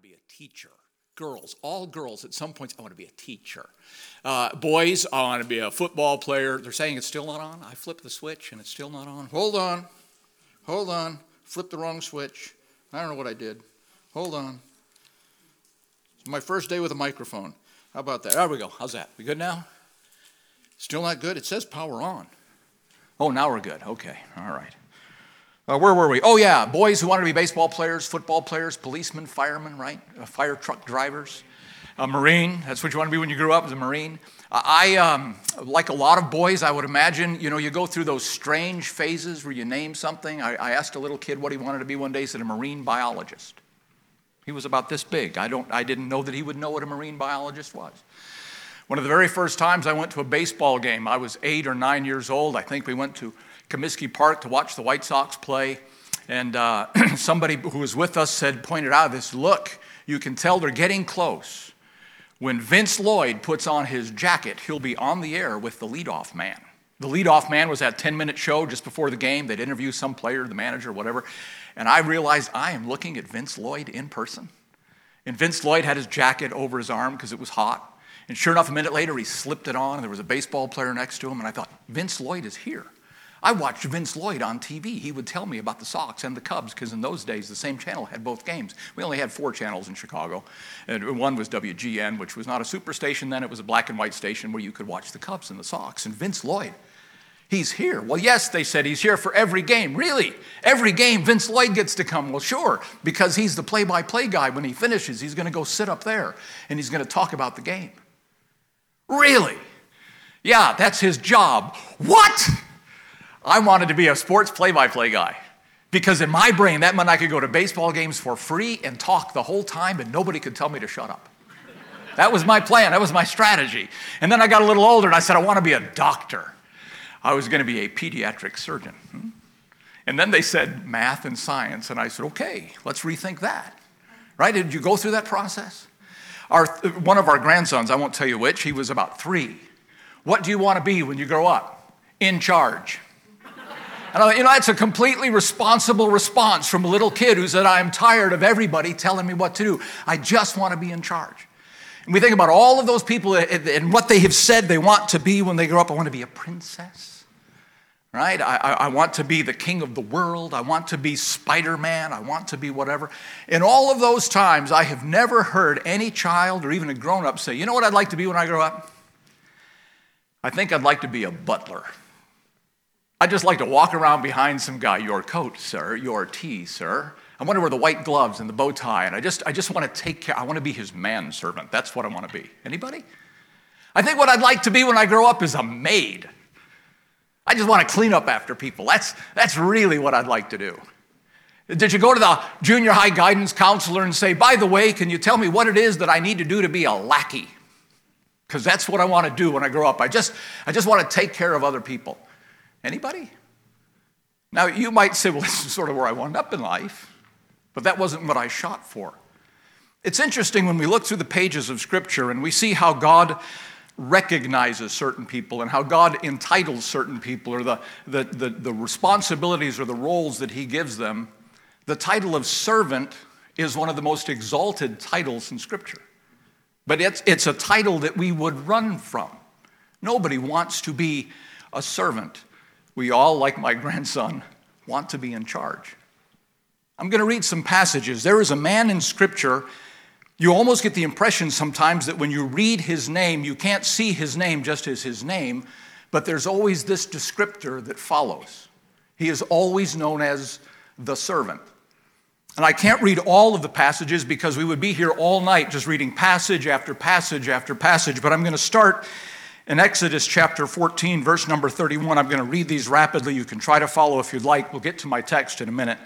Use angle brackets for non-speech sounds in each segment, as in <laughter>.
to be a teacher. Girls, all girls, at some points, I want to be a teacher. Uh, boys, I want to be a football player. They're saying it's still not on. I flip the switch and it's still not on. Hold on. Hold on. Flip the wrong switch. I don't know what I did. Hold on. It's my first day with a microphone. How about that? There we go. How's that? We good now? Still not good? It says power on. Oh, now we're good. Okay. All right. Uh, where were we? Oh, yeah, boys who wanted to be baseball players, football players, policemen, firemen, right? Uh, fire truck drivers. A Marine, that's what you want to be when you grew up as a Marine. I, um, like a lot of boys, I would imagine, you know, you go through those strange phases where you name something. I, I asked a little kid what he wanted to be one day. He said, a marine biologist. He was about this big. I, don't, I didn't know that he would know what a marine biologist was. One of the very first times I went to a baseball game, I was eight or nine years old. I think we went to Comiskey Park to watch the White Sox play. And uh, <clears throat> somebody who was with us said, pointed out this look, you can tell they're getting close. When Vince Lloyd puts on his jacket, he'll be on the air with the leadoff man. The leadoff man was that 10 minute show just before the game. They'd interview some player, the manager, whatever. And I realized I am looking at Vince Lloyd in person. And Vince Lloyd had his jacket over his arm because it was hot. And sure enough, a minute later, he slipped it on, and there was a baseball player next to him. And I thought, Vince Lloyd is here. I watched Vince Lloyd on TV. He would tell me about the Sox and the Cubs because in those days the same channel had both games. We only had four channels in Chicago. And one was WGN, which was not a superstation then, it was a black and white station where you could watch the Cubs and the Sox. And Vince Lloyd, he's here. Well, yes, they said he's here for every game. Really? Every game Vince Lloyd gets to come. Well, sure, because he's the play by play guy. When he finishes, he's going to go sit up there and he's going to talk about the game. Really? Yeah, that's his job. What? I wanted to be a sports play by play guy. Because in my brain, that meant I could go to baseball games for free and talk the whole time and nobody could tell me to shut up. That was my plan, that was my strategy. And then I got a little older and I said, I want to be a doctor. I was going to be a pediatric surgeon. Hmm? And then they said math and science, and I said, okay, let's rethink that. Right? Did you go through that process? Our, one of our grandsons, I won't tell you which, he was about three. What do you want to be when you grow up? In charge. And I, you know, that's a completely responsible response from a little kid who said, I'm tired of everybody telling me what to do. I just want to be in charge. And we think about all of those people eh, eh, and what they have said they want to be when they grow up. I want to be a princess, right? I, I want to be the king of the world. I want to be Spider Man. I want to be whatever. In all of those times, I have never heard any child or even a grown up say, You know what I'd like to be when I grow up? I think I'd like to be a butler. I just like to walk around behind some guy, your coat, sir, your tea, sir. I want to wear the white gloves and the bow tie, and I just, I just want to take care. I want to be his manservant. That's what I want to be. Anybody? I think what I'd like to be when I grow up is a maid. I just want to clean up after people. That's, that's really what I'd like to do. Did you go to the junior high guidance counselor and say, by the way, can you tell me what it is that I need to do to be a lackey? Because that's what I want to do when I grow up. I just, I just want to take care of other people. Anybody? Now, you might say, well, <laughs> this is sort of where I wound up in life, but that wasn't what I shot for. It's interesting when we look through the pages of Scripture and we see how God recognizes certain people and how God entitles certain people or the, the, the, the, responsibilities or the roles that He gives them. The title of servant is one of the most exalted titles in Scripture. But it's, it's a title that we would run from. Nobody wants to be a servant. We all, like my grandson, want to be in charge. I'm going to read some passages. There is a man in Scripture, you almost get the impression sometimes that when you read his name, you can't see his name just as his name, but there's always this descriptor that follows. He is always known as the servant. And I can't read all of the passages because we would be here all night just reading passage after passage after passage, but I'm going to start in Exodus chapter 14, verse number 31, I'm going to read these rapidly. You can try to follow if you'd like. We'll get to my text in a minute.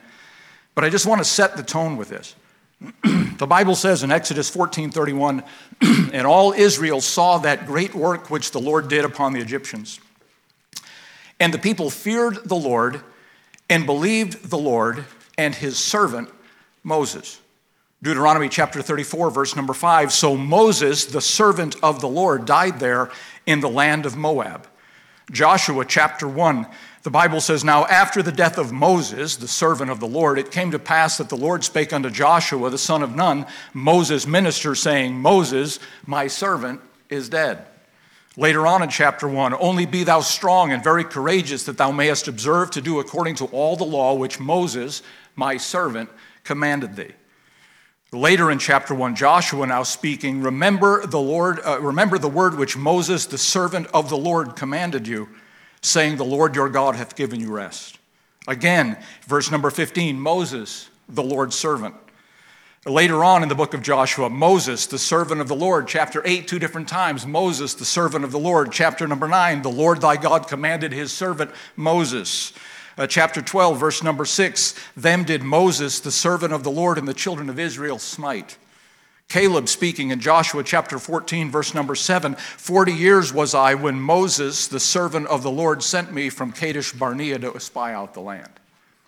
But I just want to set the tone with this. <clears throat> the Bible says in Exodus 14 31, <clears throat> and all Israel saw that great work which the Lord did upon the Egyptians. And the people feared the Lord and believed the Lord and his servant Moses. Deuteronomy chapter 34, verse number 5. So Moses, the servant of the Lord, died there in the land of Moab. Joshua chapter 1, The Bible says, Now after the death of Moses, the servant of the Lord, it came to pass that the Lord spake unto Joshua, the son of Nun, Moses' minister, saying, Moses, my servant, is dead. Later on in chapter 1, only be thou strong and very courageous, that thou mayest observe to do according to all the law which Moses, my servant, commanded thee. Later in chapter 1, Joshua now speaking, remember the Lord, uh, remember the word which Moses, the servant of the Lord, commanded you saying, The Lord your God hath given you rest. Again, verse number 15 Moses, the Lord's servant. Later on in the book of Joshua, Moses, the servant of the Lord, chapter 8, two different times. Moses, the servant of the Lord, chapter number 9, the Lord thy God commanded his servant Moses. Uh, chapter 12, verse number 6, them did Moses, the servant of the Lord, and the children of Israel smite. Caleb speaking in Joshua chapter 14, verse number 7 Forty years was I when Moses, the servant of the Lord, sent me from Kadesh Barnea to spy out the land.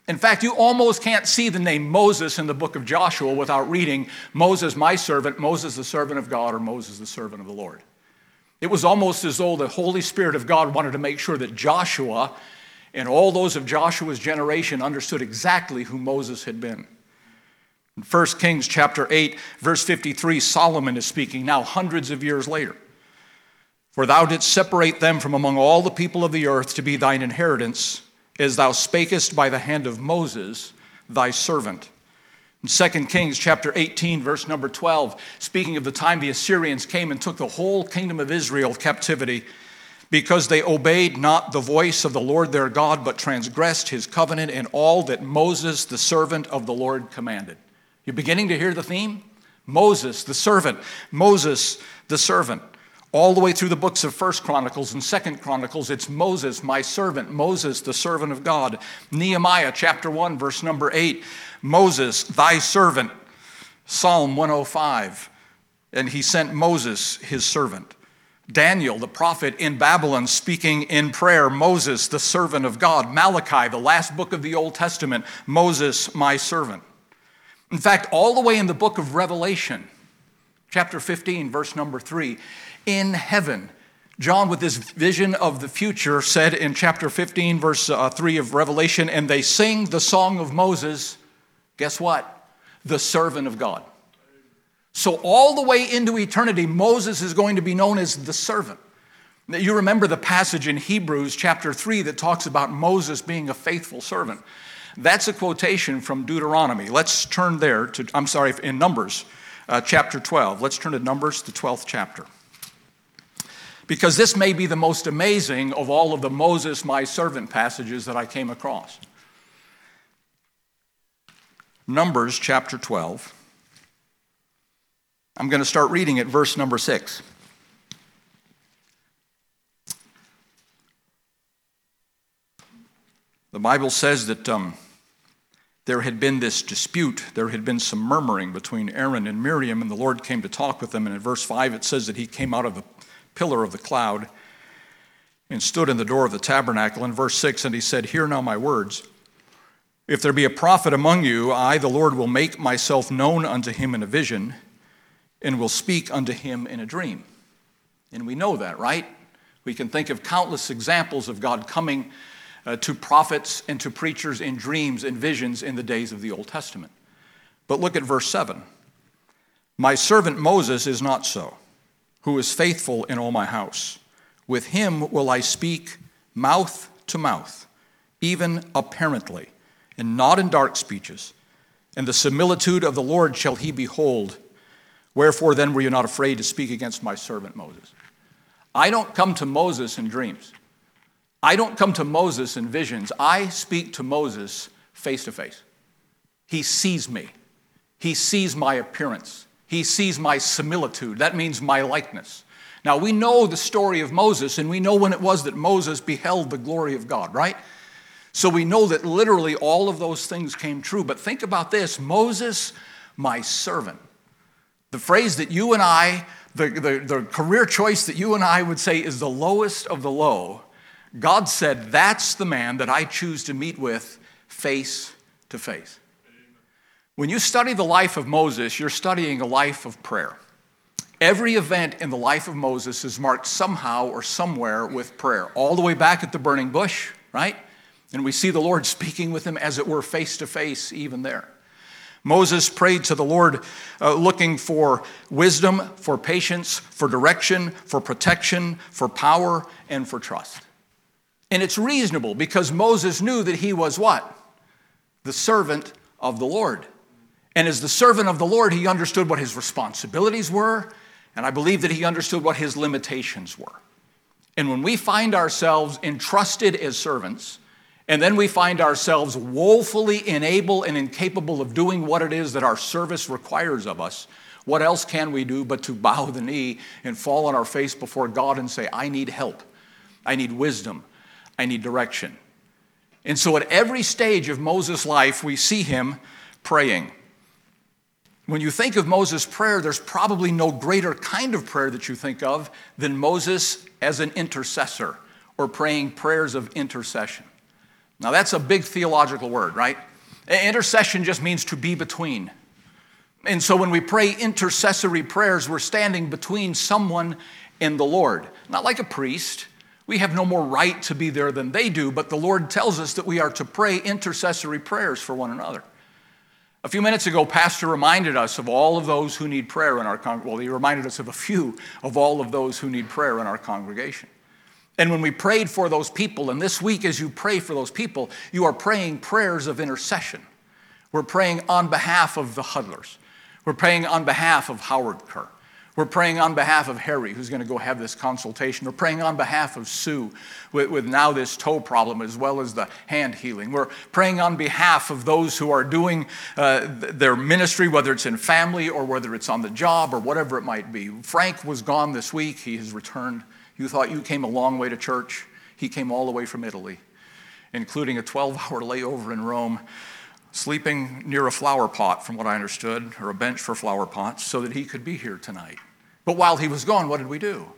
In fact, you almost can't see the name Moses in the book of Joshua without reading Moses, my servant, Moses, the servant of God, or Moses, the servant of the Lord. It was almost as though the Holy Spirit of God wanted to make sure that Joshua and all those of Joshua's generation understood exactly who Moses had been. In 1 Kings chapter 8, verse 53, Solomon is speaking now hundreds of years later. For thou didst separate them from among all the people of the earth to be thine inheritance, as thou spakest by the hand of Moses, thy servant. In 2 Kings chapter 18, verse number 12, speaking of the time the Assyrians came and took the whole kingdom of Israel captivity, because they obeyed not the voice of the Lord their God, but transgressed his covenant in all that Moses, the servant of the Lord, commanded. You're beginning to hear the theme? Moses, the servant. Moses, the servant. All the way through the books of First Chronicles and Second Chronicles, it's Moses, my servant, Moses, the servant of God. Nehemiah chapter 1, verse number 8, Moses, thy servant. Psalm 105, and he sent Moses, his servant. Daniel, the prophet in Babylon, speaking in prayer, Moses, the servant of God. Malachi, the last book of the Old Testament, Moses, my servant. In fact, all the way in the book of Revelation, chapter 15, verse number 3, in heaven, John, with his vision of the future, said in chapter 15, verse uh, 3 of Revelation, and they sing the song of Moses. Guess what? The servant of God. So, all the way into eternity, Moses is going to be known as the servant. You remember the passage in Hebrews chapter 3 that talks about Moses being a faithful servant. That's a quotation from Deuteronomy. Let's turn there to, I'm sorry, in Numbers uh, chapter 12. Let's turn to Numbers, the 12th chapter. Because this may be the most amazing of all of the Moses, my servant passages that I came across. Numbers chapter 12. I'm going to start reading at verse number 6. The Bible says that um, there had been this dispute. There had been some murmuring between Aaron and Miriam, and the Lord came to talk with them. And in verse 5, it says that he came out of the pillar of the cloud and stood in the door of the tabernacle. In verse 6, and he said, Hear now my words. If there be a prophet among you, I, the Lord, will make myself known unto him in a vision and will speak unto him in a dream. And we know that, right? We can think of countless examples of God coming uh, to prophets and to preachers in dreams and visions in the days of the Old Testament. But look at verse 7. My servant Moses is not so, who is faithful in all my house. With him will I speak mouth to mouth, even apparently, and not in dark speeches. And the similitude of the Lord shall he behold. Wherefore then were you not afraid to speak against my servant Moses? I don't come to Moses in dreams. I don't come to Moses in visions. I speak to Moses face to face. He sees me, he sees my appearance, he sees my similitude. That means my likeness. Now, we know the story of Moses, and we know when it was that Moses beheld the glory of God, right? So we know that literally all of those things came true. But think about this Moses, my servant. The phrase that you and I, the, the, the career choice that you and I would say is the lowest of the low, God said, That's the man that I choose to meet with face to face. When you study the life of Moses, you're studying a life of prayer. Every event in the life of Moses is marked somehow or somewhere with prayer. All the way back at the burning bush, right? And we see the Lord speaking with him, as it were, face to face, even there. Moses prayed to the Lord uh, looking for wisdom, for patience, for direction, for protection, for power, and for trust. And it's reasonable because Moses knew that he was what? The servant of the Lord. And as the servant of the Lord, he understood what his responsibilities were, and I believe that he understood what his limitations were. And when we find ourselves entrusted as servants, and then we find ourselves woefully unable and incapable of doing what it is that our service requires of us. What else can we do but to <laughs> bow the knee and fall on our face before God and say, I need help, I need wisdom, I need direction? And so at every stage of Moses' life, we see him praying. When you think of Moses' prayer, there's probably no greater kind of prayer that you think of than Moses as an intercessor or praying prayers of intercession. Now, that's a big theological word, right? Intercession just means to be between. And so when we pray intercessory prayers, we're standing between someone and the Lord. Not like a priest. We have no more right to be there than they do, but the Lord tells us that we are to pray intercessory prayers for one another. A few minutes ago, Pastor reminded us of all of those who need prayer in our congregation. Well, he reminded us of a few of all of those who need prayer in our congregation. And when we prayed for those people, and this week as you pray for those people, you are praying prayers of intercession. We're praying on behalf of the Huddlers. We're praying on behalf of Howard Kerr. We're praying on behalf of Harry, who's going to go have this consultation. We're praying on behalf of Sue with, with, now this toe problem as well as the hand healing. We're praying on behalf of those who are doing uh, their ministry, whether it's in family or whether it's on the job or whatever it might be. Frank was gone this week, he has returned. You thought you came a long way to church. He came all the way from Italy, including a 12 hour <laughs> layover in Rome, sleeping near a flower pot, from what I understood, or a bench for flower pots, so that he could be here tonight. But while he was gone, what did we do?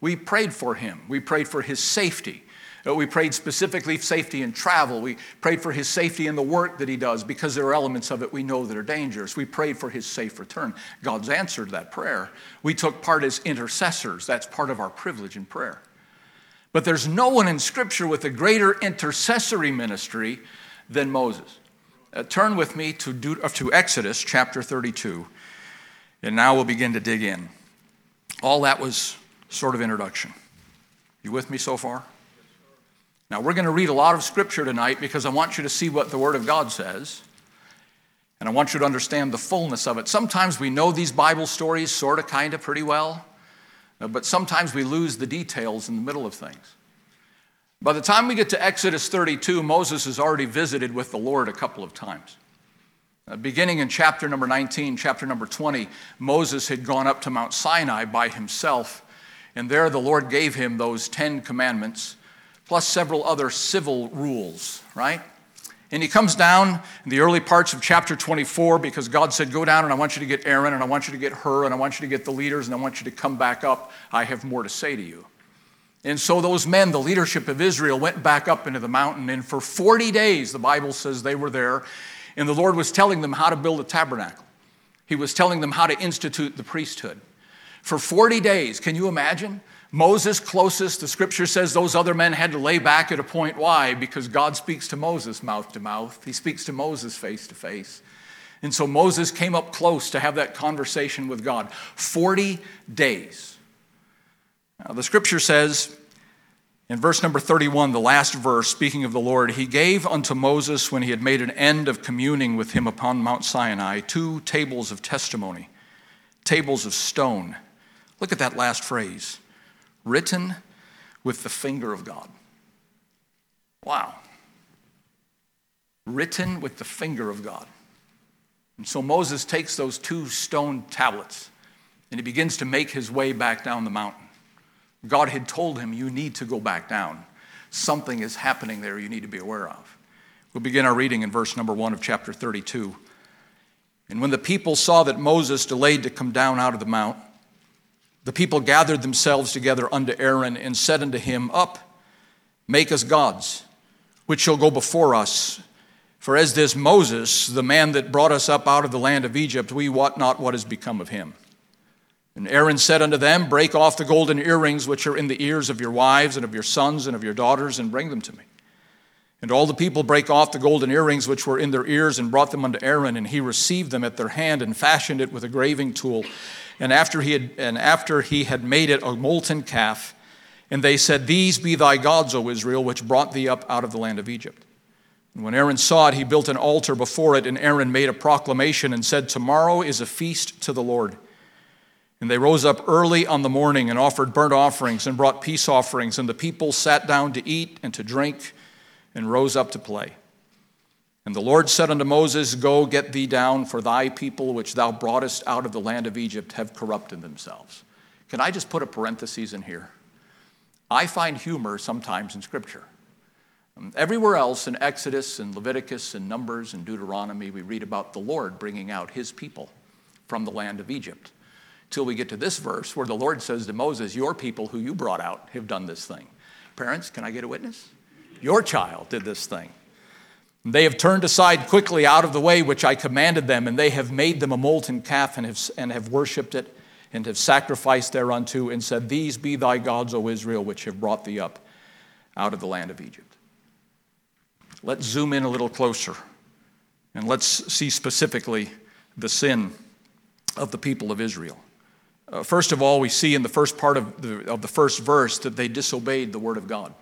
We prayed for him. We prayed for his safety. We prayed specifically safety in travel. We prayed for his safety in the work that he does because there are elements of it we know that are dangerous. We prayed for his safe return. God's answered that prayer. We took part as intercessors. That's part of our privilege in prayer. But there's no one in Scripture with a greater intercessory ministry than Moses. Uh, turn with me to, De- uh, to Exodus chapter 32, and now we'll begin to dig in. All that was sort of introduction. You with me so far? Now, we're going to read a lot of scripture tonight because I want you to see what the Word of God says. And I want you to understand the fullness of it. Sometimes we know these Bible stories sort of, kind of, pretty well, uh, but sometimes we lose the details in the middle of things. By the time we get to Exodus 32, Moses has already visited with the Lord a couple of times. Uh, beginning in chapter number 19, chapter number 20, Moses had gone up to Mount Sinai by himself, and there the Lord gave him those Ten Commandments plus several other civil rules, right? And he comes down in the early parts of chapter 24 because God said, Go down and I want you to get Aaron and I want you to get her and I want you to get the leaders and I want you to come back up. I have more to say to you. And so those men, the leadership of Israel, went back up into the mountain. And for 40 days, the Bible says they were there. And the Lord was telling them how to build a tabernacle, He was telling them how to institute the priesthood. For 40 days, can you imagine? Moses closest, the scripture says those other men had to lay back at a point. Why? Because God speaks to Moses mouth to mouth, He speaks to Moses face to face. And so Moses came up close to have that conversation with God. 40 days. Now, the scripture says in verse number 31, the last verse, speaking of the Lord, He gave unto Moses, when he had made an end of communing with him upon Mount Sinai, two tables of testimony, tables of stone. Look at that last phrase written with the finger of God. Wow. Written with the finger of God. And so Moses takes those two stone tablets and he begins to make his way back down the mountain. God had told him, You need to go back down. Something is happening there you need to be aware of. We'll begin our reading in verse number one of chapter 32. And when the people saw that Moses delayed to come down out of the mount, the people gathered themselves together unto Aaron and said unto him, Up, make us gods, which shall go before us. For as this Moses, the man that brought us up out of the land of Egypt, we wot not what has become of him. And Aaron said unto them, Break off the golden earrings which are in the ears of your wives and of your sons and of your daughters, and bring them to me. And all the people brake off the golden earrings which were in their ears and brought them unto Aaron, and he received them at their hand and fashioned it with a graving tool. And after he had, and after he had made it a molten calf, and they said, These be thy gods, O Israel, which brought thee up out of the land of Egypt. And when Aaron saw it, he built an altar before it, and Aaron made a proclamation and said, Tomorrow is a feast to the Lord. And they rose up early on the morning and offered burnt offerings and brought peace offerings, and the people sat down to eat and to drink and rose up to play. And the Lord said unto Moses, Go get thee down, for thy people which thou broughtest out of the land of Egypt have corrupted themselves. Can I just put a parenthesis in here? I find humor sometimes in Scripture. Um, everywhere else in Exodus and Leviticus and Numbers and Deuteronomy, we read about the Lord bringing out his people from the land of Egypt. Till we get to this verse where the Lord says to Moses, Your people who you brought out have done this thing. Parents, can I get a witness? Your child did this thing. They have turned aside quickly out of the way which I commanded them, and they have made them a molten calf and have, and have worshipped it and have sacrificed thereunto, and said, These be thy gods, O Israel, which have brought thee up out of the land of Egypt. Let's zoom in a little closer and let's see specifically the sin of the people of Israel. Uh, first of all, we see in the first part of the, of the first verse that they disobeyed the word of God.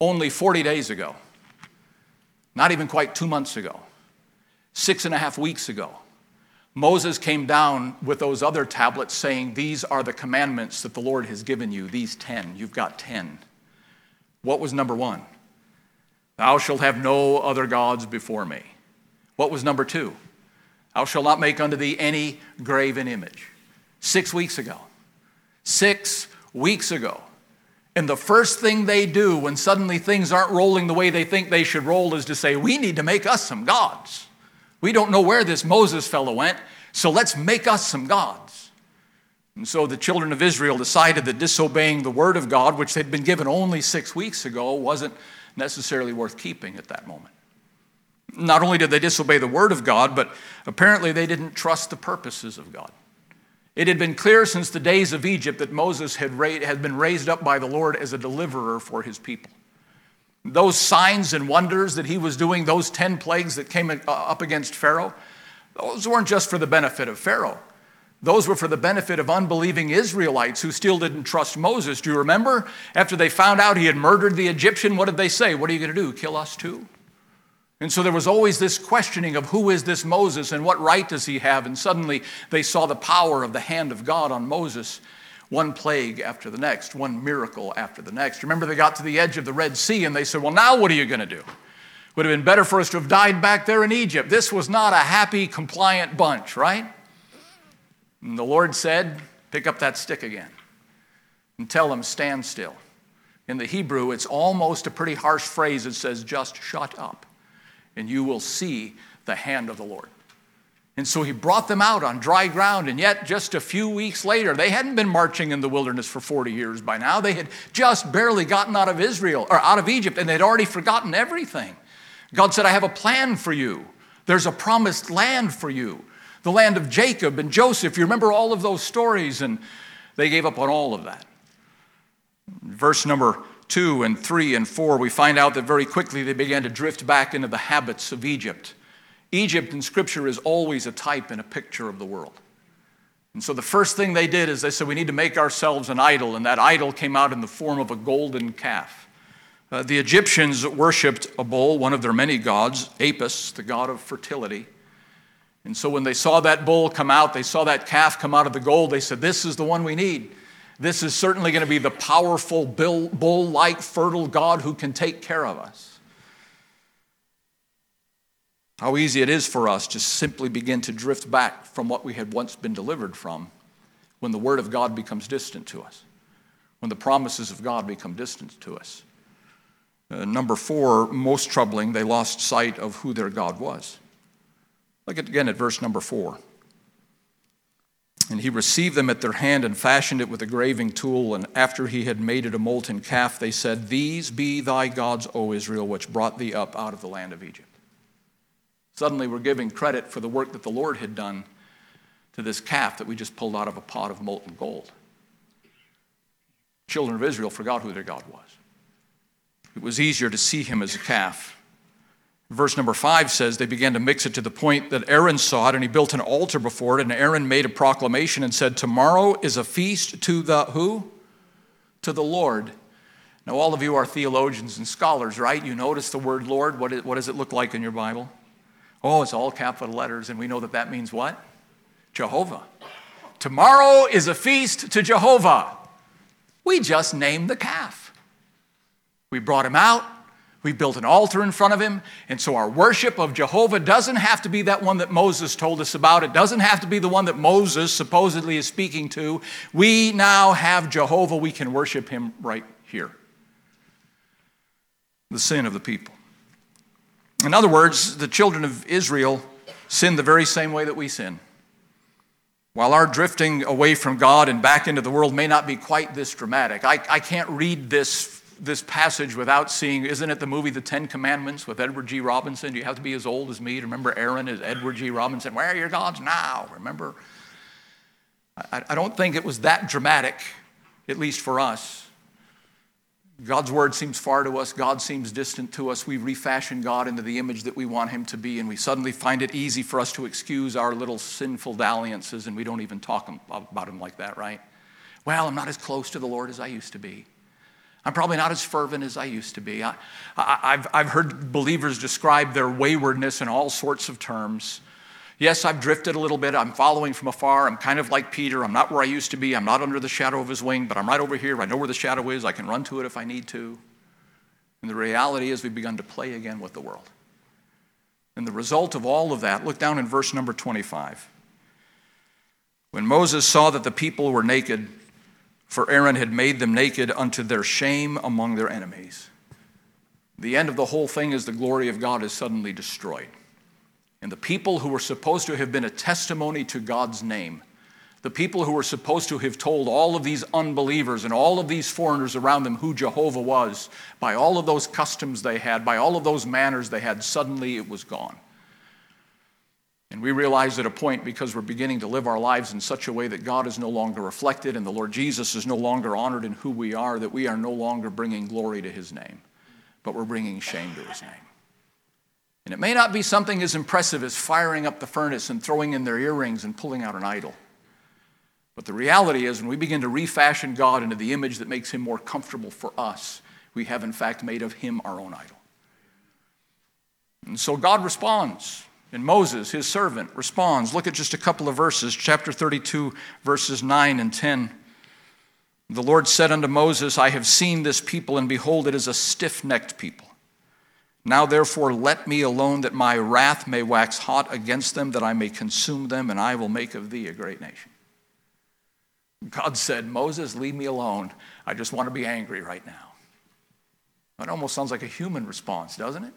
Only 40 days ago, not even quite two months ago, six and a half weeks ago, Moses came down with those other tablets saying, These are the commandments that the Lord has given you, these 10. You've got 10. What was number one? Thou shalt have no other gods before me. What was number two? Thou shalt not make unto thee any graven image. Six weeks ago. Six weeks ago. And the first thing they do when suddenly things aren't rolling the way they think they should roll is to say, We need to make us some gods. We don't know where this Moses fellow went, so let's make us some gods. And so the children of Israel decided that disobeying the word of God, which they'd been given only six weeks ago, wasn't necessarily worth keeping at that moment. Not only did they disobey the word of God, but apparently they didn't trust the purposes of God. It had been clear since the days of Egypt that Moses had, ra- had been raised up by the Lord as a deliverer for his people. Those signs and wonders that he was doing, those 10 plagues that came uh, up against Pharaoh, those weren't just for the benefit of Pharaoh. Those were for the benefit of unbelieving Israelites who still didn't trust Moses. Do you remember? After they found out he had murdered the Egyptian, what did they say? What are you going to do? Kill us too? And so there was always this questioning of who is this Moses and what right does he have? And suddenly they saw the power of the hand of God on Moses, one plague after the next, one miracle after the next. Remember, they got to the edge of the Red Sea and they said, Well, now what are you going to do? Would have been better for us to have died back there in Egypt. This was not a happy, compliant bunch, right? And the Lord said, Pick up that stick again and tell them, Stand still. In the Hebrew, it's almost a pretty harsh phrase. It says, Just shut up, and you will see the hand of the Lord. And so he brought them out on dry ground, and yet just a few weeks later, they hadn't been marching in the wilderness for 40 years by now. They had just barely gotten out of Israel or out of Egypt, and they'd already forgotten everything. God said, I have a plan for you. There's a promised land for you the land of Jacob and Joseph. You remember all of those stories, and they gave up on all of that. Verse number two and three and four, we find out that very quickly they began to drift back into the habits of Egypt. Egypt in Scripture is always a type and a picture of the world. And so the first thing they did is they said, We need to make ourselves an idol, and that idol came out in the form of a golden calf. Uh, the Egyptians worshiped a bull, one of their many gods, Apis, the god of fertility. And so when they saw that bull come out, they saw that calf come out of the gold, they said, This is the one we need. This is certainly going to be the powerful, bull like, fertile God who can take care of us. How easy it is for us to simply begin to drift back from what we had once been delivered from when the Word of God becomes distant to us, when the promises of God become distant to us. Uh, number four, most troubling, they lost sight of who their God was. Look at, again at verse number four. And he received them at their hand and fashioned it with a graving tool. And after he had made it a molten calf, they said, These be thy gods, O Israel, which brought thee up out of the land of Egypt. Suddenly, we're giving credit for the work that the Lord had done to this calf that we just pulled out of a pot of molten gold. Children of Israel forgot who their God was. it was easier to see him as a calf. Verse number five says they began to mix it to the point that Aaron saw it and he built an altar before it. And Aaron made a proclamation and said, Tomorrow is a feast to the who? To the Lord. Now, all of you are theologians and scholars, right? You notice the word Lord. What, is, what does it look like in your Bible? Oh, it's all capital letters, and we know that that means what? Jehovah. Tomorrow is a feast to Jehovah. We just named the calf. We brought him out. We built an altar in front of him. And so our worship of Jehovah doesn't have to be that one that Moses told us about. It doesn't have to be the one that Moses supposedly is speaking to. We now have Jehovah. We can worship him right here. The sin of the people. In other words, the children of Israel sin the very same way that we sin. While our drifting away from God and back into the world may not be quite this dramatic, I, I can't read this, this passage without seeing, isn't it the movie The Ten Commandments with Edward G. Robinson? Do you have to be as old as me to remember Aaron as Edward G. Robinson? Where are your gods now? Remember? I, I don't think it was that dramatic, at least for us. God's word seems far to us. God seems distant to us. We refashion God into the image that we want him to be, and we suddenly find it easy for us to excuse our little sinful dalliances, and we don't even talk about him like that, right? Well, I'm not as close to the Lord as I used to be. I'm probably not as fervent as I used to be. I, have I've heard believers describe their waywardness in all sorts of terms. Yes, I've drifted a little bit. I'm following from afar. I'm kind of like Peter. I'm not where I used to be. I'm not under the shadow of his wing, but I'm right over here. I know where the shadow is. I can run to it if I need to. And the reality is, we've begun to play again with the world. And the result of all of that, look down in verse number 25. When Moses saw that the people were naked, for Aaron had made them naked unto their shame among their enemies. The end of the whole thing is the glory of God is suddenly destroyed. And the people who were supposed to have been a testimony to God's name, the people who were supposed to have told all of these unbelievers and all of these foreigners around them who Jehovah was, by all of those customs they had, by all of those manners they had, suddenly it was gone. And we realize at a point, because we're beginning to live our lives in such a way that God is no longer reflected and the Lord Jesus is no longer honored in who we are, that we are no longer bringing glory to his name, but we're bringing shame to his name. And it may not be something as impressive as firing up the furnace and throwing in their earrings and pulling out an idol. But the reality is, when we begin to refashion God into the image that makes him more comfortable for us, we have in fact made of him our own idol. And so God responds. And Moses, his servant, responds. Look at just a couple of verses, chapter 32, verses 9 and 10. The Lord said unto Moses, I have seen this people, and behold, it is a stiff necked people. Now, therefore, let me alone that my wrath may wax hot against them, that I may consume them, and I will make of thee a great nation. God said, Moses, leave me alone. I just want to be angry right now. That almost sounds like a human response, doesn't it?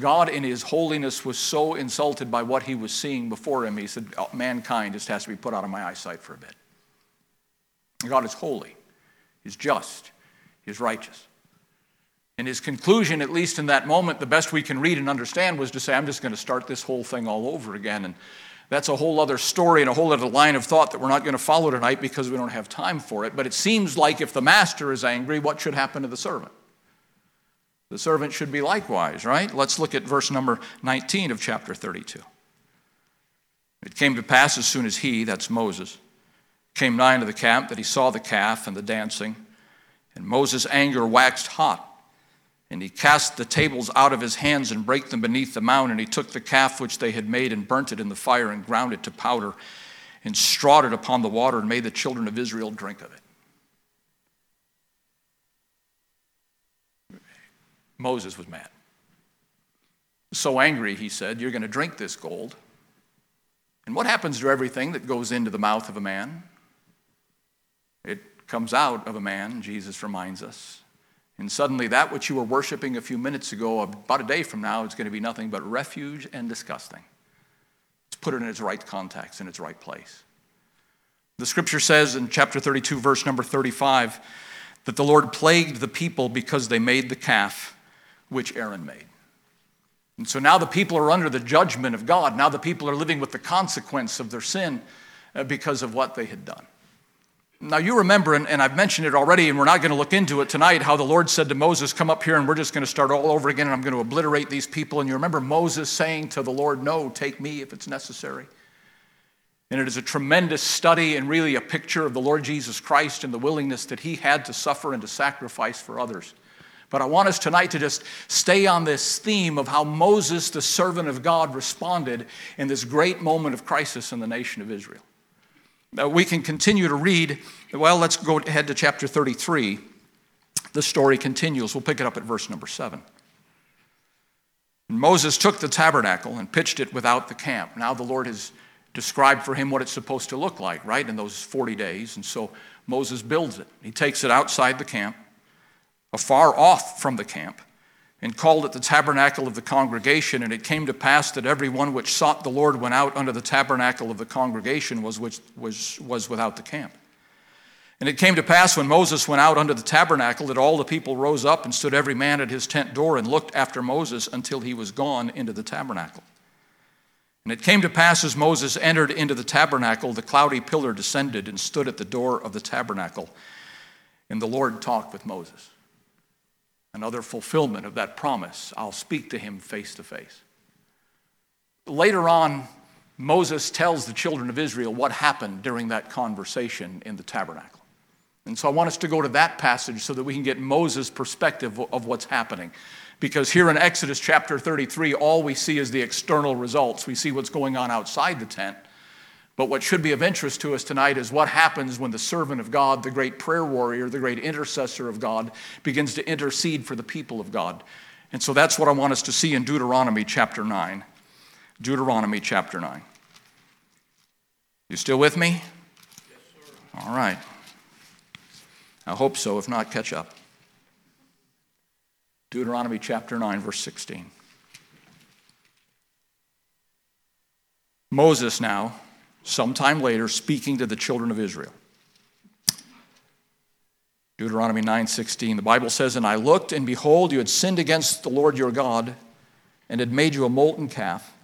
God, in his holiness, was so insulted by what he was seeing before him, he said, oh, Mankind just has to be put out of my eyesight for a bit. God is holy, he's just, he's righteous. And his conclusion, at least in that moment, the best we can read and understand was to say, I'm just going to start this whole thing all over again. And that's a whole other story and a whole other line of thought that we're not going to follow tonight because we don't have time for it. But it seems like if the master is angry, what should happen to the servant? The servant should be likewise, right? Let's look at verse number 19 of chapter 32. It came to pass as soon as he, that's Moses, came nigh into the camp that he saw the calf and the dancing, and Moses' anger waxed hot. And he cast the tables out of his hands and brake them beneath the mount. And he took the calf which they had made and burnt it in the fire and ground it to powder and strawed it upon the water and made the children of Israel drink of it. Moses was mad. So angry, he said, You're going to drink this gold. And what happens to everything that goes into the mouth of a man? It comes out of a man, Jesus reminds us. And suddenly, that which you were worshiping a few minutes ago, about a day from now, is going to be nothing but refuge and disgusting. Let's put it in its right context, in its right place. The scripture says in chapter 32, verse number 35, that the Lord plagued the people because they made the calf which Aaron made. And so now the people are under the judgment of God. Now the people are living with the consequence of their sin uh, because of what they had done. Now, you remember, and, and I've mentioned it already, and we're not going to look into it tonight, how the Lord said to Moses, Come up here, and we're just going to start all over again, and I'm going to obliterate these people. And you remember Moses saying to the Lord, No, take me if it's necessary. And it is a tremendous study and really a picture of the Lord Jesus Christ and the willingness that he had to suffer and to sacrifice for others. But I want us tonight to just stay on this theme of how Moses, the servant of God, responded in this great moment of crisis in the nation of Israel. Now, we can continue to read. Well, let's go ahead to chapter 33. The story continues. We'll pick it up at verse number 7. Moses took the tabernacle and pitched it without the camp. Now the Lord has described for him what it's supposed to look like, right, in those 40 days. And so Moses builds it. He takes it outside the camp, afar off from the camp, and called it the tabernacle of the congregation. And it came to pass that every one which sought the Lord went out under the tabernacle of the congregation was, which, was, was without the camp. And it came to pass when Moses went out under the tabernacle that all the people rose up and stood every man at his tent door and looked after Moses until he was gone into the tabernacle. And it came to pass as Moses entered into the tabernacle, the cloudy pillar descended and stood at the door of the tabernacle. And the Lord talked with Moses. Another fulfillment of that promise I'll speak to him face to face. Later on, Moses tells the children of Israel what happened during that conversation in the tabernacle. And so I want us to go to that passage so that we can get Moses' perspective of what's happening. Because here in Exodus chapter 33, all we see is the external results. We see what's going on outside the tent. But what should be of interest to us tonight is what happens when the servant of God, the great prayer warrior, the great intercessor of God, begins to intercede for the people of God. And so that's what I want us to see in Deuteronomy chapter 9. Deuteronomy chapter 9. You still with me? Yes, sir. All right. I hope so. If not, catch up. Deuteronomy chapter 9, verse 16. Moses now, sometime later, speaking to the children of Israel. Deuteronomy 9:16 the Bible says and I looked and behold you had sinned against the Lord your God and had made you a molten calf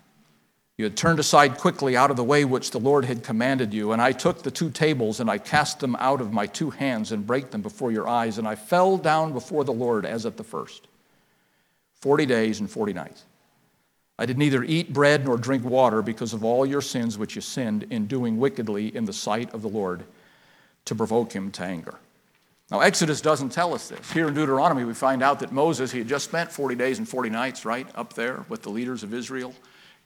you had turned aside quickly out of the way which the Lord had commanded you and I took the two tables and I cast them out of my two hands and brake them before your eyes and I fell down before the Lord as at the first 40 days and 40 nights. I did neither eat bread nor drink water because of all your sins which you sinned in doing wickedly in the sight of the Lord to provoke him to anger. Now, Exodus doesn't tell us this. Here in Deuteronomy, we find out that Moses, he had just spent 40 days and 40 nights, right, up there with the leaders of Israel,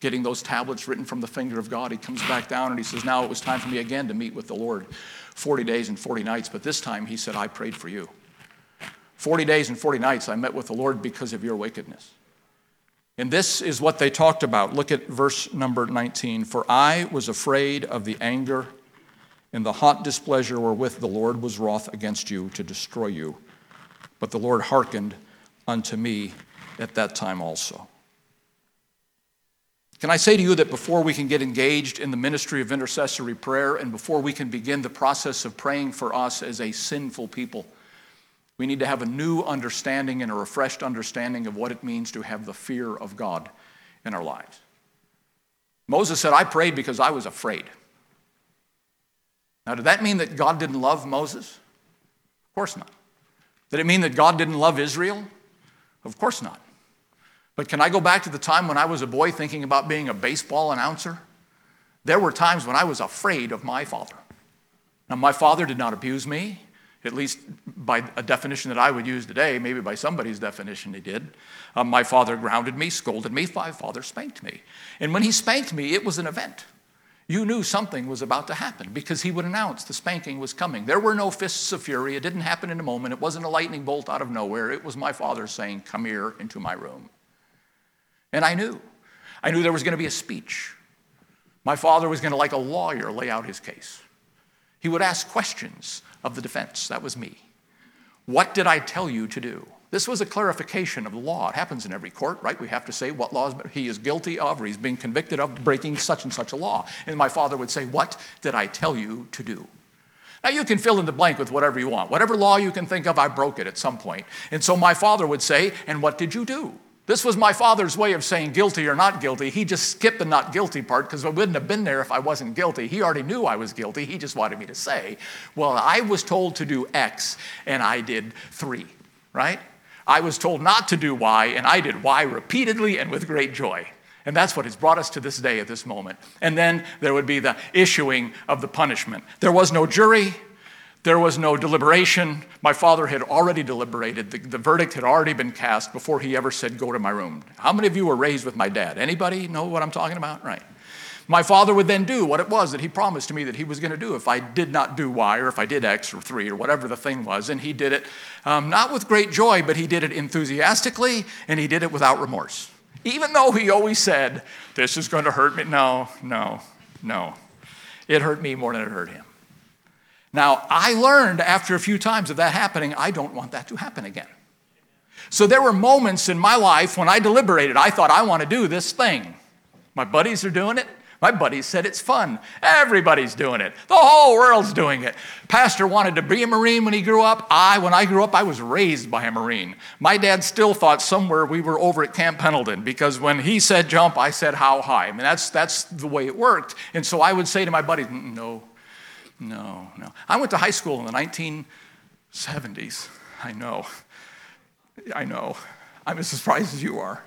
getting those tablets written from the finger of God. He comes back down and he says, Now it was time for me again to meet with the Lord 40 days and 40 nights. But this time, he said, I prayed for you. 40 days and 40 nights I met with the Lord because of your wickedness. And this is what they talked about. Look at verse number 19. For I was afraid of the anger and the hot displeasure wherewith the Lord was wroth against you to destroy you. But the Lord hearkened unto me at that time also. Can I say to you that before we can get engaged in the ministry of intercessory prayer and before we can begin the process of praying for us as a sinful people, we need to have a new understanding and a refreshed understanding of what it means to have the fear of God in our lives. Moses said, I prayed because I was afraid. Now, did that mean that God didn't love Moses? Of course not. Did it mean that God didn't love Israel? Of course not. But can I go back to the time when I was a boy thinking about being a baseball announcer? There were times when I was afraid of my father. Now, my father did not abuse me at least by a definition that I would use today, maybe by somebody's definition he did. Um, my father grounded me, scolded me, my father spanked me. And when he spanked me, it was an event. You knew something was about to happen because he would announce the spanking was coming. There were no fists of fury. It didn't happen in a moment. It wasn't a lightning bolt out of nowhere. It was my father saying, Come here into my room. And I knew. I knew there was going to be a speech. My father was going to, like a lawyer, lay out his case. He would ask questions of the defense. That was me. What did I tell you to do? This was a clarification of the law. It happens in every court, right? We have to say what laws he is guilty of or he's being convicted of breaking such and such a law. And my father would say, What did I tell you to do? Now you can fill in the blank with whatever you want. Whatever law you can think of, I broke it at some point. And so my father would say, And what did you do? This was my father's way of saying guilty or not guilty. He just skipped the not guilty part because I wouldn't have been there if I wasn't guilty. He already knew I was guilty. He just wanted me to say, well, I was told to do X and I did three, right? I was told not to do Y and I did Y repeatedly and with great joy. And that's what has brought us to this day at this moment. And then there would be the issuing of the punishment. There was no jury, there was no deliberation. My father had already deliberated. The, the, verdict had already been cast before he ever said, Go to my room. How many of you were raised with my dad? Anybody know what I'm talking about? Right. My father would then do what it was that he promised to me that he was going to do if I did not do Y or if I did X or 3 or whatever the thing was. And he did it um, not with great joy, but he did it enthusiastically and he did it without remorse. Even though he always said, This is going to hurt me. No, no, no. It hurt me more than it hurt him. Now, I learned after a few times of that happening, I don't want that to happen again. So there were moments in my life when I deliberated. I thought, I want to do this thing. My buddies are doing it. My buddies said it's fun. Everybody's doing it. The whole world's doing it. Pastor wanted to be a Marine when he grew up. I, when I grew up, I was raised by a Marine. My dad still thought somewhere we were over at Camp Pendleton because when he said jump, I said how high. I mean, that's, that's the way it worked. And so I would say to my buddies, no, no, no. I went to high school in the 1970s. I know. I know. I'm as surprised as you are.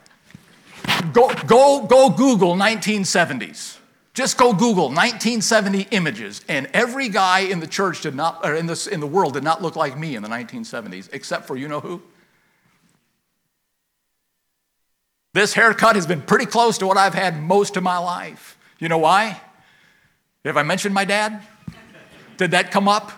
Go, go, go Google 1970s. Just go Google 1970 images, and every guy in the church did not, or in, this, in the world did not look like me in the 1970s, except for you know who? This haircut has been pretty close to what I've had most of my life. You know why? Have I mentioned my dad? Did that come up?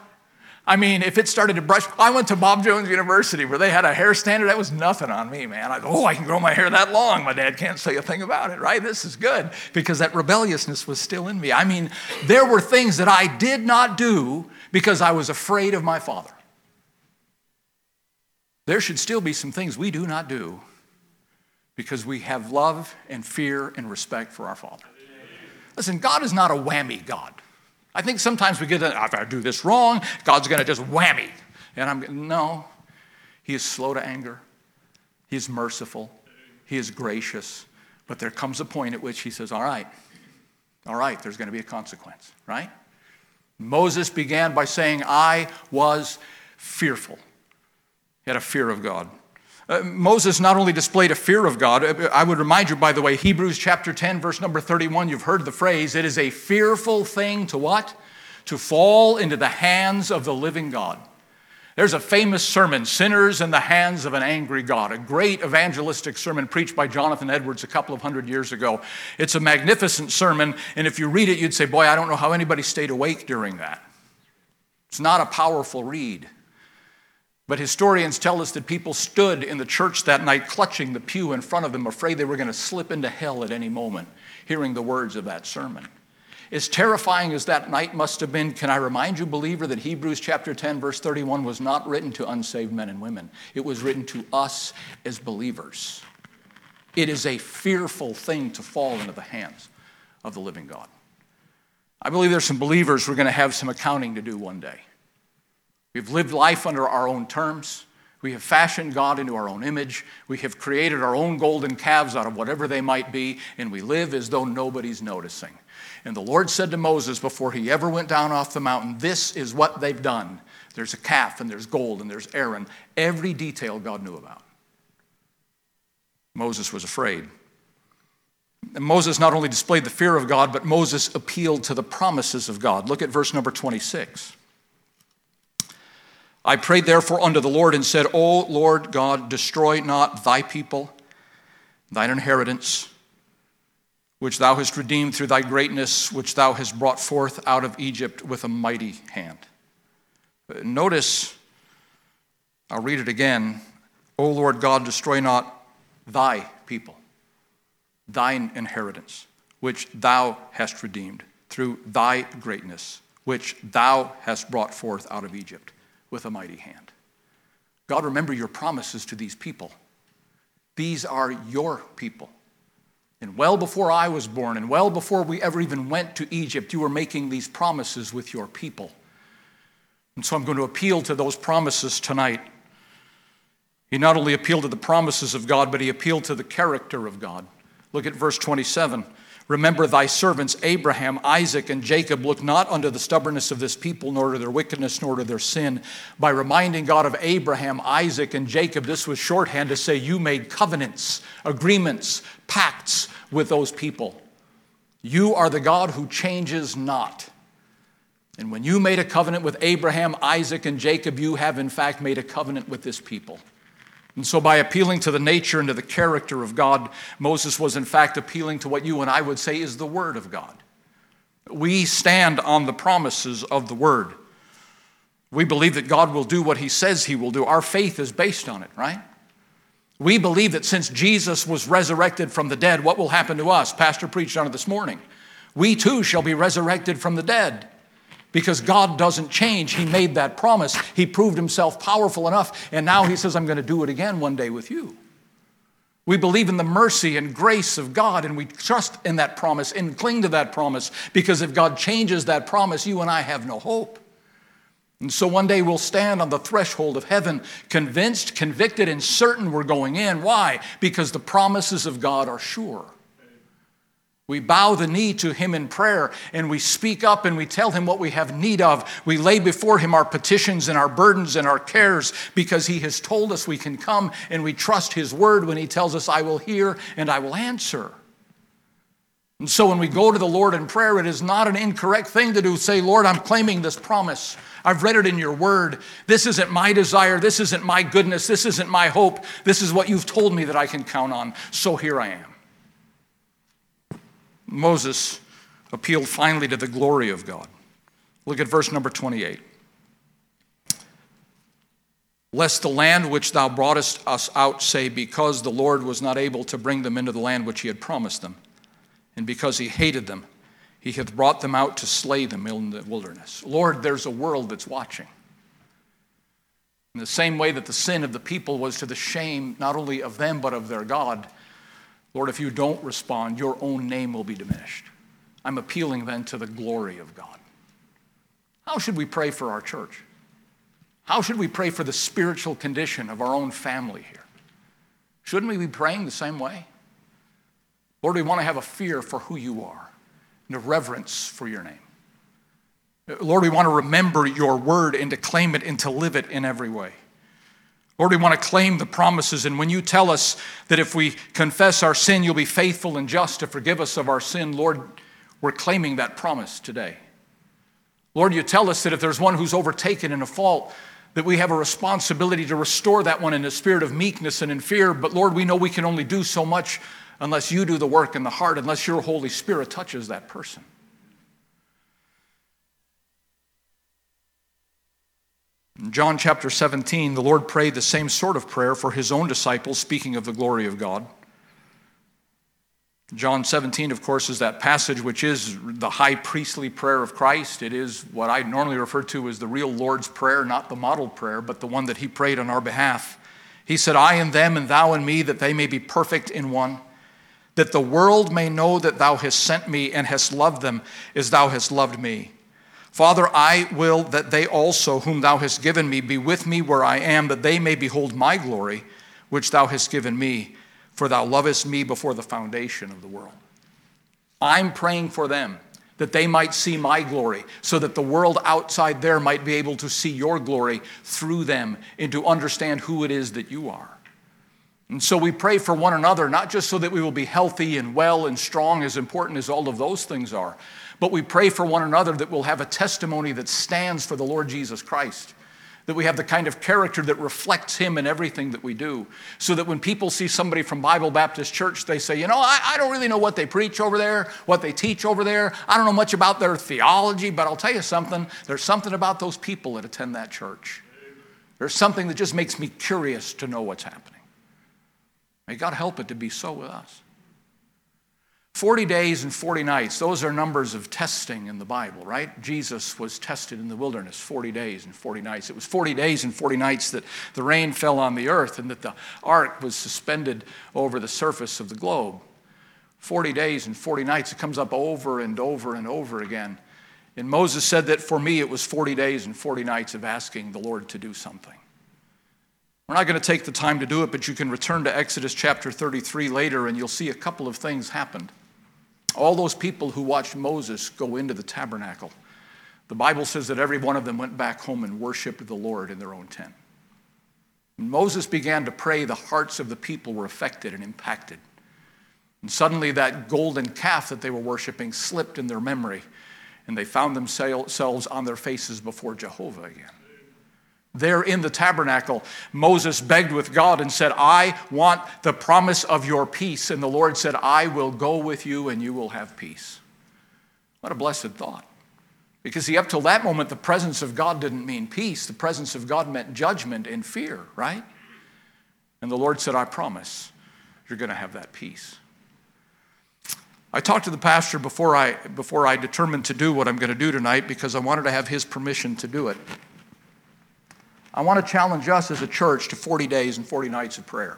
I mean, if it started to brush, I went to Bob Jones University where they had a hair standard. That was nothing on me, man. I, go, oh, I can grow my hair that long. My dad can't say a thing about it, right? This is good because that rebelliousness was still in me. I mean, there were things that I did not do because I was afraid of my father. There should still be some things we do not do because we have love and fear and respect for our Father. Listen, God is not a whammy God. I think sometimes we get, if I do this wrong, God's going to just whammy. And I'm, no. He is slow to anger. He is merciful. He is gracious. But there comes a point at which he says, all right, all right, there's going to be a consequence, right? Moses began by saying, I was fearful. He had a fear of God. Uh, Moses not only displayed a fear of God, uh, I would remind you, by the way, Hebrews chapter 10, verse number 31, you've heard the phrase, it is a fearful thing to what? To fall into the hands of the living God. There's a famous sermon, Sinners in the Hands of an Angry God, a great evangelistic sermon preached by Jonathan Edwards a couple of hundred years ago. It's a magnificent sermon, and if you read it, you'd say, Boy, I don't know how anybody stayed awake during that. It's not a powerful read. But historians tell us that people stood in the church that night clutching the pew in front of them, afraid they were going to slip into hell at any moment, hearing the words of that sermon. As terrifying as that night must have been, can I remind you, believer, that Hebrews chapter 10, verse 31 was not written to unsaved men and women. It was written to us as believers. It is a fearful thing to fall into the hands of the living God. I believe there's some believers we're going to have some accounting to do one day. We've lived life under our own terms. We have fashioned God into our own image. We have created our own golden calves out of whatever they might be, and we live as though nobody's noticing. And the Lord said to Moses before he ever went down off the mountain, This is what they've done. There's a calf, and there's gold, and there's Aaron. Every detail God knew about. Moses was afraid. And Moses not only displayed the fear of God, but Moses appealed to the promises of God. Look at verse number 26. I prayed therefore unto the Lord and said, O Lord God, destroy not thy people, thine inheritance, which thou hast redeemed through thy greatness, which thou hast brought forth out of Egypt with a mighty hand. Notice, I'll read it again. O Lord God, destroy not thy people, thine inheritance, which thou hast redeemed through thy greatness, which thou hast brought forth out of Egypt with a mighty hand. God, remember your promises to these people. These are your people. And well before I was born, and well before we ever even went to Egypt, you were making these promises with your people. And so I'm going to appeal to those promises tonight. He not only appealed to the promises of God, but he appealed to the character of God. Look at verse 27. Remember thy servants Abraham, Isaac, and Jacob look not unto the stubbornness of this people, nor to their wickedness, nor to their sin. By reminding God of Abraham, Isaac, and Jacob, this was shorthand to say you made covenants, agreements, pacts with those people. You are the God who changes not. And when you made a covenant with Abraham, Isaac, and Jacob, you have in fact made a covenant with this people. And so, by appealing to the nature and to the character of God, Moses was in fact appealing to what you and I would say is the Word of God. We stand on the promises of the Word. We believe that God will do what He says He will do. Our faith is based on it, right? We believe that since Jesus was resurrected from the dead, what will happen to us? Pastor preached on it this morning. We too shall be resurrected from the dead because God doesn't change. He made that promise. He proved himself powerful enough, and now he says, I'm going to do it again one day with you. We believe in the mercy and grace of God, and we trust in that promise and cling to that promise because if God changes that promise, you and I have no hope. And so one day we'll stand on the threshold of heaven, convinced, convicted, and certain we're going in. Why? Because the promises of God are sure. We bow the knee to Him in prayer and we speak up and we tell Him what we have need of. We lay before Him our petitions and our burdens and our cares because He has told us we can come and we trust His word when He tells us, I will hear and I will answer. And so when we go to the Lord in prayer, it is not an incorrect thing to do. Say, Lord, I'm claiming this promise. I've read it in your word. This isn't my desire. This isn't my goodness. This isn't my hope. This is what you've told me that I can count on. So here I am. Moses appealed finally to the glory of God. Look at verse number 28. Lest the land which thou broughtest us out say, Because the Lord was not able to bring them into the land which he had promised them, and because he hated them, he hath brought them out to slay them in the wilderness. Lord, there's a world that's watching. In the same way that the sin of the people was to the shame not only of them, but of their God, Lord, if you don't respond, your own name will be diminished. I'm appealing then to the glory of God. How should we pray for our church? How should we pray for the spiritual condition of our own family here? Shouldn't we be praying the same way? Lord, we want to have a fear for who you are and a reverence for your name. Lord, we want to remember your word and to claim it and to live it in every way. Lord, we want to claim the promises. And when you tell us that if we confess our sin, you'll be faithful and just to forgive us of our sin, Lord, we're claiming that promise today. Lord, you tell us that if there's one who's overtaken in a fault, that we have a responsibility to restore that one in a spirit of meekness and in fear. But Lord, we know we can only do so much unless you do the work in the heart, unless your Holy Spirit touches that person. In John chapter 17, the Lord prayed the same sort of prayer for his own disciples, speaking of the glory of God. John 17, of course, is that passage which is the high priestly prayer of Christ. It is what I normally refer to as the real Lord's Prayer, not the model prayer, but the one that he prayed on our behalf. He said, I and them, and thou and me, that they may be perfect in one, that the world may know that thou hast sent me and hast loved them as thou hast loved me. Father, I will that they also, whom thou hast given me, be with me where I am, that they may behold my glory, which thou hast given me, for thou lovest me before the foundation of the world. I'm praying for them that they might see my glory, so that the world outside there might be able to see your glory through them and to understand who it is that you are. And so we pray for one another, not just so that we will be healthy and well and strong, as important as all of those things are, but we pray for one another that we'll have a testimony that stands for the Lord Jesus Christ. That we have the kind of character that reflects Him in everything that we do. So that when people see somebody from Bible Baptist Church, they say, you know, I, I don't really know what they preach over there, what they teach over there. I don't know much about their theology, but I'll tell you something. There's something about those people that attend that church. There's something that just makes me curious to know what's happening. May God help it to be so with us. 40 days and 40 nights, those are numbers of testing in the Bible, right? Jesus was tested in the wilderness 40 days and 40 nights. It was 40 days and 40 nights that the rain fell on the earth and that the ark was suspended over the surface of the globe. 40 days and 40 nights, it comes up over and over and over again. And Moses said that for me it was 40 days and 40 nights of asking the Lord to do something. We're not going to take the time to do it, but you can return to Exodus chapter 33 later and you'll see a couple of things happened. All those people who watched Moses go into the tabernacle, the Bible says that every one of them went back home and worshiped the Lord in their own tent. When Moses began to pray, the hearts of the people were affected and impacted. And suddenly, that golden calf that they were worshiping slipped in their memory, and they found themselves on their faces before Jehovah again. There in the tabernacle, Moses begged with God and said, I want the promise of your peace. And the Lord said, I will go with you and you will have peace. What a blessed thought. Because, see, up till that moment, the presence of God didn't mean peace. The presence of God meant judgment and fear, right? And the Lord said, I promise you're going to have that peace. I talked to the pastor before I, before I determined to do what I'm going to do tonight because I wanted to have his permission to do it. I want to challenge us as a church to 40 days and 40 nights of prayer.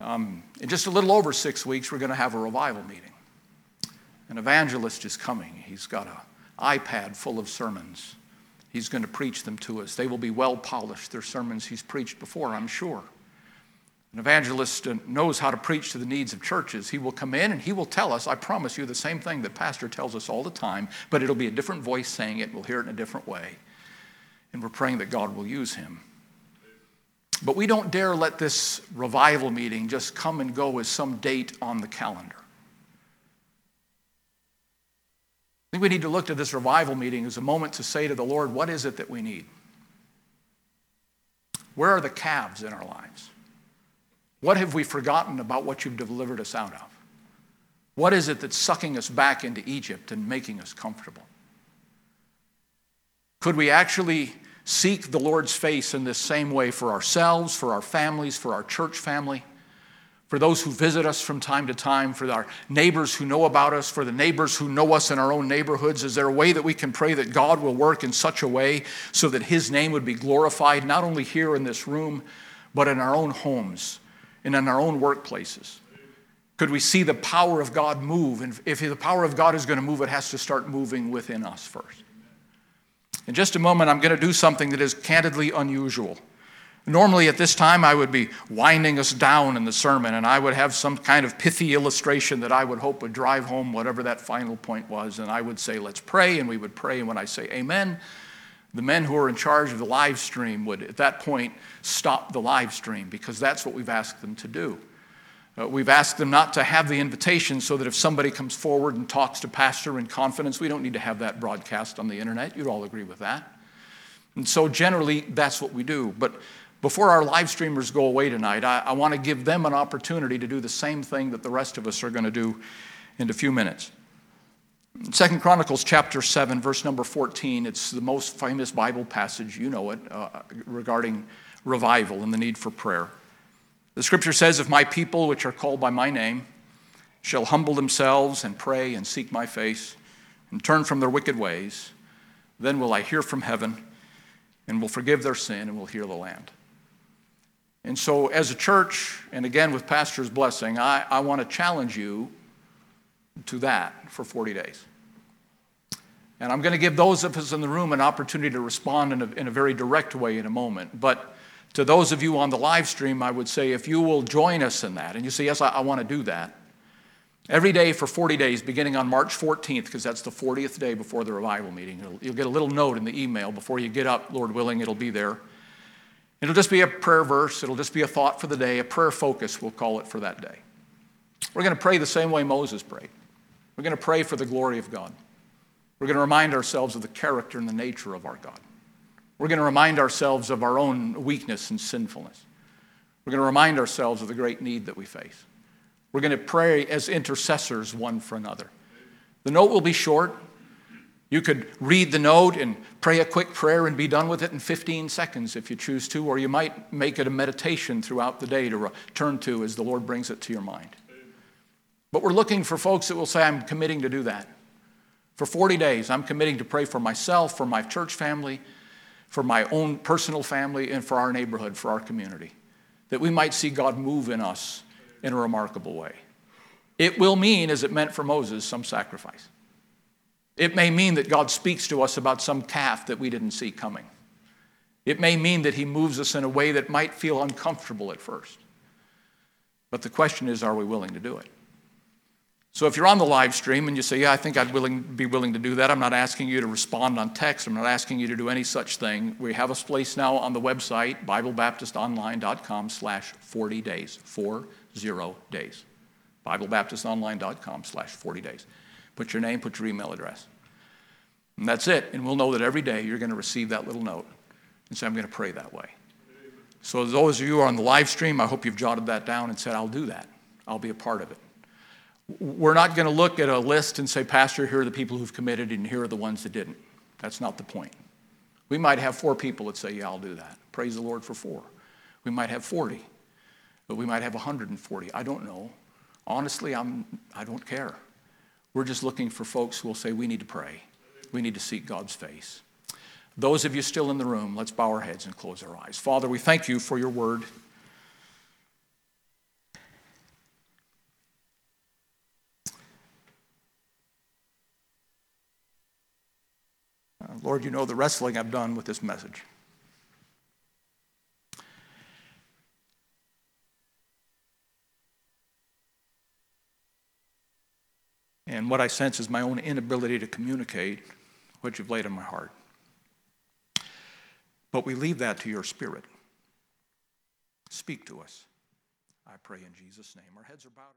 Um, in just a little over six weeks, we're going to have a revival meeting. An evangelist is coming. He's got an iPad full of sermons. He's going to preach them to us. They will be well polished. They're sermons he's preached before, I'm sure. An evangelist knows how to preach to the needs of churches. He will come in and he will tell us, I promise you, the same thing that Pastor tells us all the time, but it'll be a different voice saying it. We'll hear it in a different way. And we're praying that God will use him. But we don't dare let this revival meeting just come and go as some date on the calendar. I think we need to look to this revival meeting as a moment to say to the Lord, what is it that we need? Where are the calves in our lives? What have we forgotten about what you've delivered us out of? What is it that's sucking us back into Egypt and making us comfortable? Could we actually seek the Lord's face in this same way for ourselves, for our families, for our church family, for those who visit us from time to time, for our neighbors who know about us, for the neighbors who know us in our own neighborhoods? Is there a way that we can pray that God will work in such a way so that His name would be glorified, not only here in this room, but in our own homes? and in our own workplaces? Could we see the power of God move? And if the power of God is going to move, it has to start moving within us first. In just a moment, I'm going to do something that is candidly unusual. Normally, at this time, I would be winding us down in the sermon, and I would have some kind of pithy illustration that I would hope would drive home whatever that final point was. And I would say, Let's pray, and we would pray. And when I say amen, the men who are in charge of the live stream would, at that point, stop the live stream because that's what we've asked them to do. Uh, we've asked them not to have the invitation so that if somebody comes forward and talks to pastor in confidence, we don't need to have that broadcast on the internet. You'd all agree with that. And so generally, that's what we do. But before our live streamers go away tonight, I, I want to give them an opportunity to do the same thing that the rest of us are going to do in a few minutes. Second Chronicles chapter 7, verse number 14, it's the most famous Bible passage, you know it, uh, regarding revival and the need for prayer. The scripture says, If my people, which are called by my name, shall humble themselves and pray and seek my face and turn from their wicked ways, then will I hear from heaven and will forgive their sin and will heal the land. And so, as a church, and again with Pastor's blessing, I, I want to challenge you to that for 40 days. And I'm going to give those of us in the room an opportunity to respond in a, in a very direct way in a moment. But to those of you on the live stream, I would say if you will join us in that, and you say, Yes, I, I want to do that. Every day for 40 days, beginning on March 14th, because that's the 40th day before the revival meeting. You'll, you'll get a little note in the email before you get up, Lord willing, it'll be there. It'll just be a prayer verse, it'll just be a thought for the day, a prayer focus, we'll call it for that day. We're going to pray the same way Moses prayed. We're going to pray for the glory of God. We're going to remind ourselves of the character and the nature of our God. We're going to remind ourselves of our own weakness and sinfulness. We're going to remind ourselves of the great need that we face. We're going to pray as intercessors one for another. The note will be short. You could read the note and pray a quick prayer and be done with it in 15 seconds if you choose to, or you might make it a meditation throughout the day to return to as the Lord brings it to your mind. But we're looking for folks that will say, I'm committing to do that. For 40 days, I'm committing to pray for myself, for my church family, for my own personal family, and for our neighborhood, for our community, that we might see God move in us in a remarkable way. It will mean, as it meant for Moses, some sacrifice. It may mean that God speaks to us about some calf that we didn't see coming. It may mean that He moves us in a way that might feel uncomfortable at first. But the question is, are we willing to do it? So if you're on the live stream and you say, Yeah, I think I'd willing, be willing to do that, I'm not asking you to respond on text. I'm not asking you to do any such thing. We have a place now on the website, BibleBaptistOnline.com slash 40 days, 40 days. BibleBaptistOnline.com slash 40 days. Put your name, put your email address. And that's it. And we'll know that every day you're going to receive that little note and say, I'm going to pray that way. So, those of you who are on the live stream, I hope you've jotted that down and said, I'll do that. I'll be a part of it. We're not going to look at a list and say, Pastor, here are the people who've committed and here are the ones that didn't. That's not the point. We might have four people that say, Yeah, I'll do that. Praise the Lord for four. We might have 40, but we might have 140. I don't know. Honestly, I'm, I don't care. We're just looking for folks who will say, We need to pray. We need to seek God's face. Those of you still in the room, let's bow our heads and close our eyes. Father, we thank you for your word. Uh, Lord, you know the wrestling I've done with this message. And what I sense is my own inability to communicate what you've laid on my heart. But we leave that to your spirit. Speak to us. I pray in Jesus' name. Our heads are bowed.